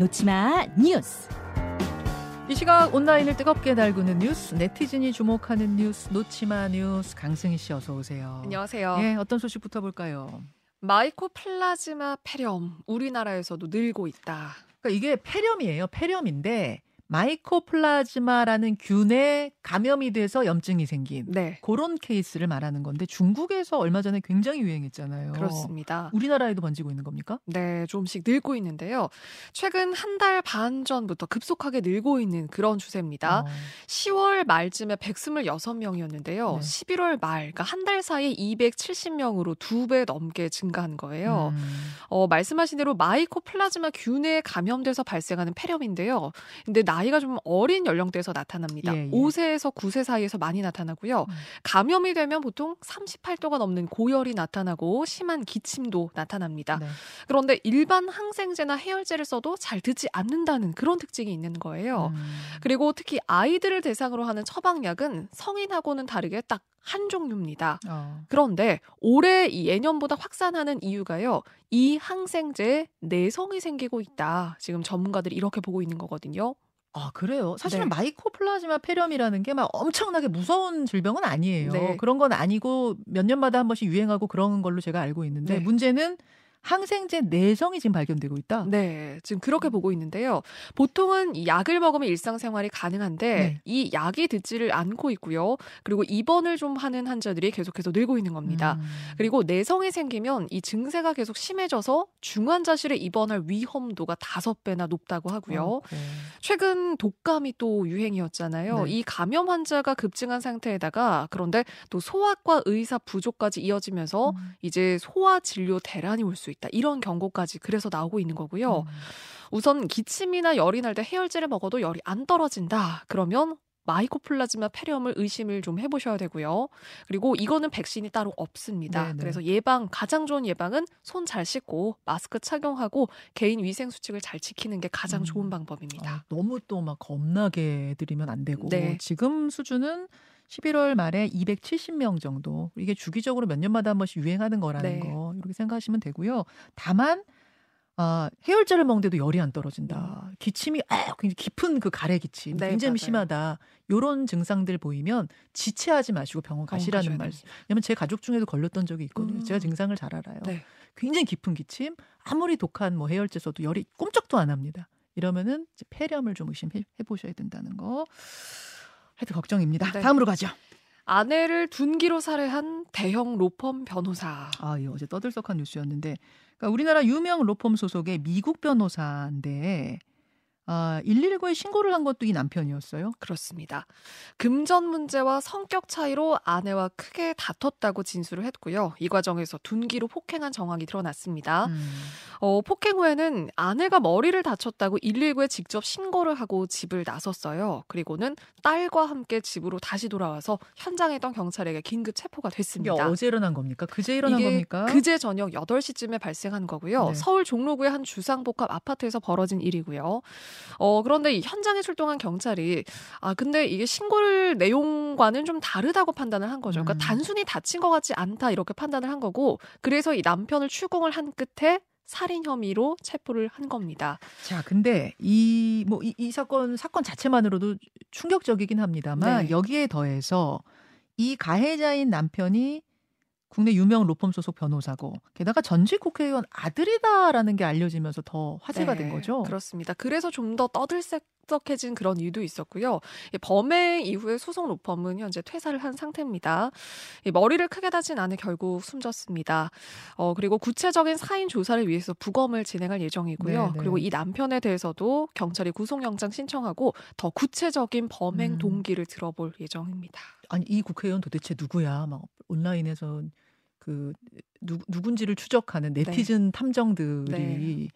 놓지마 뉴스. 이 시각 온라인을 뜨겁게 달구는 뉴스, 네티즌이 주목하는 뉴스, 놓지마 뉴스 강승희 씨 어서 오세요. 안녕하세요. 예, 어떤 소식부터 볼까요? 마이코플라즈마 폐렴 우리나라에서도 늘고 있다. 그러니까 이게 폐렴이에요. 폐렴인데 마이코플라즈마라는 균에 감염이 돼서 염증이 생긴 네. 그런 케이스를 말하는 건데 중국에서 얼마 전에 굉장히 유행했잖아요. 그렇습니다. 우리나라에도 번지고 있는 겁니까? 네, 조금씩 늘고 있는데요. 최근 한 달 반 전부터 급속하게 늘고 있는 그런 추세입니다. 어. 10월 말쯤에 126명이었는데요. 네. 11월 말, 그러니까 한 달 사이에 270명으로 두 배 넘게 증가한 거예요. 음. 어, 말씀하신 대로 마이코플라즈마 균에 감염돼서 발생하는 폐렴인데요. 근데 나 이가 좀 어린 연령대에서 나타납니다. 예, 예. 5세에서 9세 사이에서 많이 나타나고요. 음. 감염이 되면 보통 38도가 넘는 고열이 나타나고 심한 기침도 나타납니다. 네. 그런데 일반 항생제나 해열제를 써도 잘 듣지 않는다는 그런 특징이 있는 거예요. 음. 그리고 특히 아이들을 대상으로 하는 처방약은 성인하고는 다르게 딱 한 종류입니다. 어. 그런데 올해 이 예년보다 확산하는 이유가요. 이 항생제에 내성이 생기고 있다. 지금 전문가들이 이렇게 보고 있는 거거든요. 아 그래요. 사실은 네. 마이코플라즈마 폐렴이라는 게 막 엄청나게 무서운 질병은 아니에요. 네. 그런 건 아니고 몇 년마다 한 번씩 유행하고 그런 걸로 제가 알고 있는데 네. 문제는 항생제 내성이 지금 발견되고 있다. 네, 지금 그렇게 보고 있는데요. 보통은 이 약을 먹으면 일상생활이 가능한데 네. 이 약이 듣지를 않고 있고요. 그리고 입원을 좀 하는 환자들이 계속해서 늘고 있는 겁니다. 음. 그리고 내성이 생기면 이 증세가 계속 심해져서 중환자실에 입원할 위험도가 다섯 배나 높다고 하고요. 어, 그래. 최근 독감이 또 유행이었잖아요. 네. 이 감염 환자가 급증한 상태에다가 그런데 또 소아과 의사 부족까지 이어지면서 음. 이제 소아 진료 대란이 올 수 있다. 이런 경고까지 그래서 나오고 있는 거고요. 음. 우선 기침이나 열이 날 때 해열제를 먹어도 열이 안 떨어진다. 그러면 마이코플라즈마 폐렴을 의심을 좀 해보셔야 되고요. 그리고 이거는 백신이 따로 없습니다. 네네. 그래서 예방 가장 좋은 예방은 손 잘 씻고 마스크 착용하고 개인 위생 수칙을 잘 지키는 게 가장 음. 좋은 방법입니다. 아, 너무 또 막 겁나게 들이면 안 되고 네. 지금 수준은 11월 말에 270명 정도 이게 주기적으로 몇 년마다 한 번씩 유행하는 거라는 네. 거 이렇게 생각하시면 되고요. 다만 아, 해열제를 먹는데도 열이 안 떨어진다. 기침이 아, 굉장히 깊은 그 가래 기침 네, 굉장히 맞아요. 심하다. 요런 증상들 보이면 지체하지 마시고 병원 가시라는 말씀. 왜냐면 제 가족 중에도 걸렸던 적이 있거든요. 음. 제가 증상을 잘 알아요. 네. 굉장히 깊은 기침, 아무리 독한 뭐 해열제 써도 열이 꼼짝도 안 합니다. 이러면은 폐렴을 좀 의심해 보셔야 된다는 거. 하여튼 걱정입니다. 네. 다음으로 가죠. 아내를 둔기로 살해한 대형 로펌 변호사. 아, 이 어제 떠들썩한 뉴스였는데, 그러니까 우리나라 유명 로펌 소속의 미국 변호사인데, 아, 119에 신고를 한 것도 이 남편이었어요. 그렇습니다. 금전 문제와 성격 차이로 아내와 크게 다퉜다고 진술을 했고요. 이 과정에서 둔기로 폭행한 정황이 드러났습니다. 음. 어, 폭행 후에는 아내가 머리를 다쳤다고 119에 직접 신고를 하고 집을 나섰어요. 그리고는 딸과 함께 집으로 다시 돌아와서 현장에 있던 경찰에게 긴급 체포가 됐습니다. 어제 일어난 겁니까? 그제 일어난 겁니까? 그제 저녁 8시쯤에 발생한 거고요. 네. 서울 종로구의 한 주상복합 아파트에서 벌어진 일이고요. 어, 그런데 이 현장에 출동한 경찰이 아, 근데 이게 신고를 내용과는 좀 다르다고 판단을 한 거죠. 그러니까 음. 단순히 다친 것 같지 않다 이렇게 판단을 한 거고 그래서 이 남편을 추궁을 한 끝에 살인 혐의로 체포를 한 겁니다. 자, 근데 이 뭐이 사건 사건 자체만으로도 충격적이긴 합니다만 네. 여기에 더해서 이 가해자인 남편이 국내 유명 로펌 소속 변호사고 게다가 전직 국회의원 아들이다라는 게 알려지면서 더 화제가 된 네, 거죠. 그렇습니다. 그래서 좀 더 떠들썩해진 그런 이유도 있었고요. 이 범행 이후에 소속 로펌은 현재 퇴사를 한 상태입니다. 이 머리를 크게 다친 아내 결국 숨졌습니다. 어, 그리고 구체적인 사인 조사를 위해서 부검을 진행할 예정이고요. 네, 네. 그리고 이 남편에 대해서도 경찰이 구속영장 신청하고 더 구체적인 범행 음. 동기를 들어볼 예정입니다. 아니 이 국회의원 도대체 누구야? 막 온라인에서 그 누, 누군지를 추적하는 네티즌 탐정들이 네.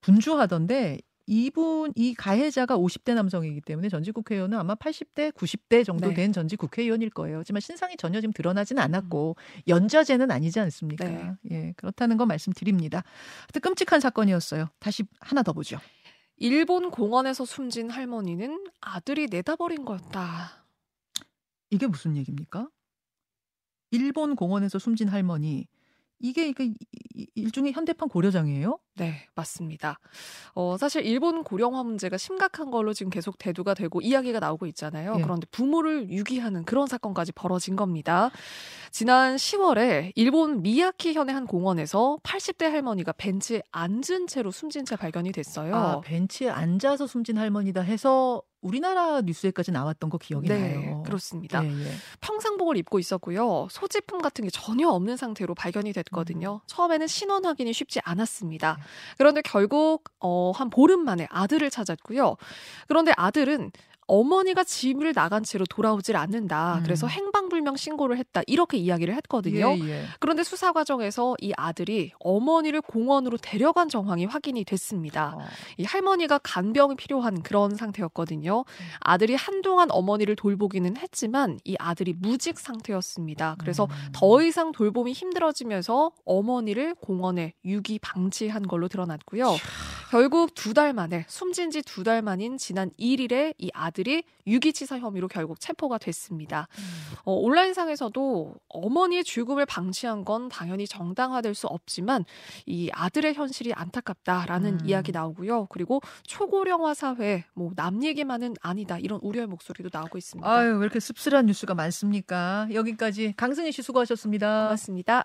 분주하던데 이분 이 가해자가 50대 남성이기 때문에 전직 국회의원은 아마 80대, 90대 정도 네. 된 전직 국회의원일 거예요. 하지만 신상이 전혀 지금 드러나진 않았고 연좌제는 아니지 않습니까? 네. 예, 그렇다는 거 말씀드립니다. 하여튼 끔찍한 사건이었어요. 다시 하나 더 보죠. 일본 공원에서 숨진 할머니는 아들이 내다버린 거였다. 이게 무슨 얘기입니까? 일본 공원에서 숨진 할머니 이게 이- 일종의 현대판 고려장이에요? 네, 맞습니다. 어, 사실 일본 고령화 문제가 심각한 걸로 지금 계속 대두가 되고 이야기가 나오고 있잖아요. 예. 그런데 부모를 유기하는 그런 사건까지 벌어진 겁니다. 지난 10월에 일본 미야키 현의 한 공원에서 80대 할머니가 벤치에 앉은 채로 숨진 채 발견이 됐어요. 아, 벤치에 앉아서 숨진 할머니다 해서 우리나라 뉴스에까지 나왔던 거 기억이 네, 나요. 그렇습니다. 예, 예. 평상복을 입고 있었고요. 소지품 같은 게 전혀 없는 상태로 발견이 됐거든요. 처음에는 신원 확인이 쉽지 않았습니다. 네. 그런데 결국 어, 한 보름 만에 아들을 찾았고요. 그런데 아들은 어머니가 집을 나간 채로 돌아오질 않는다. 음. 그래서 행방불명 신고를 했다. 이렇게 이야기를 했거든요. 예, 예. 그런데 수사 과정에서 이 아들이 어머니를 공원으로 데려간 정황이 확인이 됐습니다. 어, 이 할머니가 간병이 필요한 그런 상태였거든요. 음. 아들이 한동안 어머니를 돌보기는 했지만 이 아들이 무직 상태였습니다. 그래서 음. 더 이상 돌봄이 힘들어지면서 어머니를 공원에 유기 방치한 걸로 드러났고요. 결국 두 달 만에 숨진 지 두 달 만인 지난 1일에 이 아들이 유기치사 혐의로 결국 체포가 됐습니다. 음. 어, 온라인상에서도 어머니의 죽음을 방치한 건 당연히 정당화될 수 없지만 이 아들의 현실이 안타깝다라는 음. 이야기 나오고요. 그리고 초고령화 사회 뭐 남 얘기만은 아니다 이런 우려의 목소리도 나오고 있습니다. 아유, 왜 이렇게 씁쓸한 뉴스가 많습니까? 여기까지 강승희 씨 수고하셨습니다. 고맙습니다.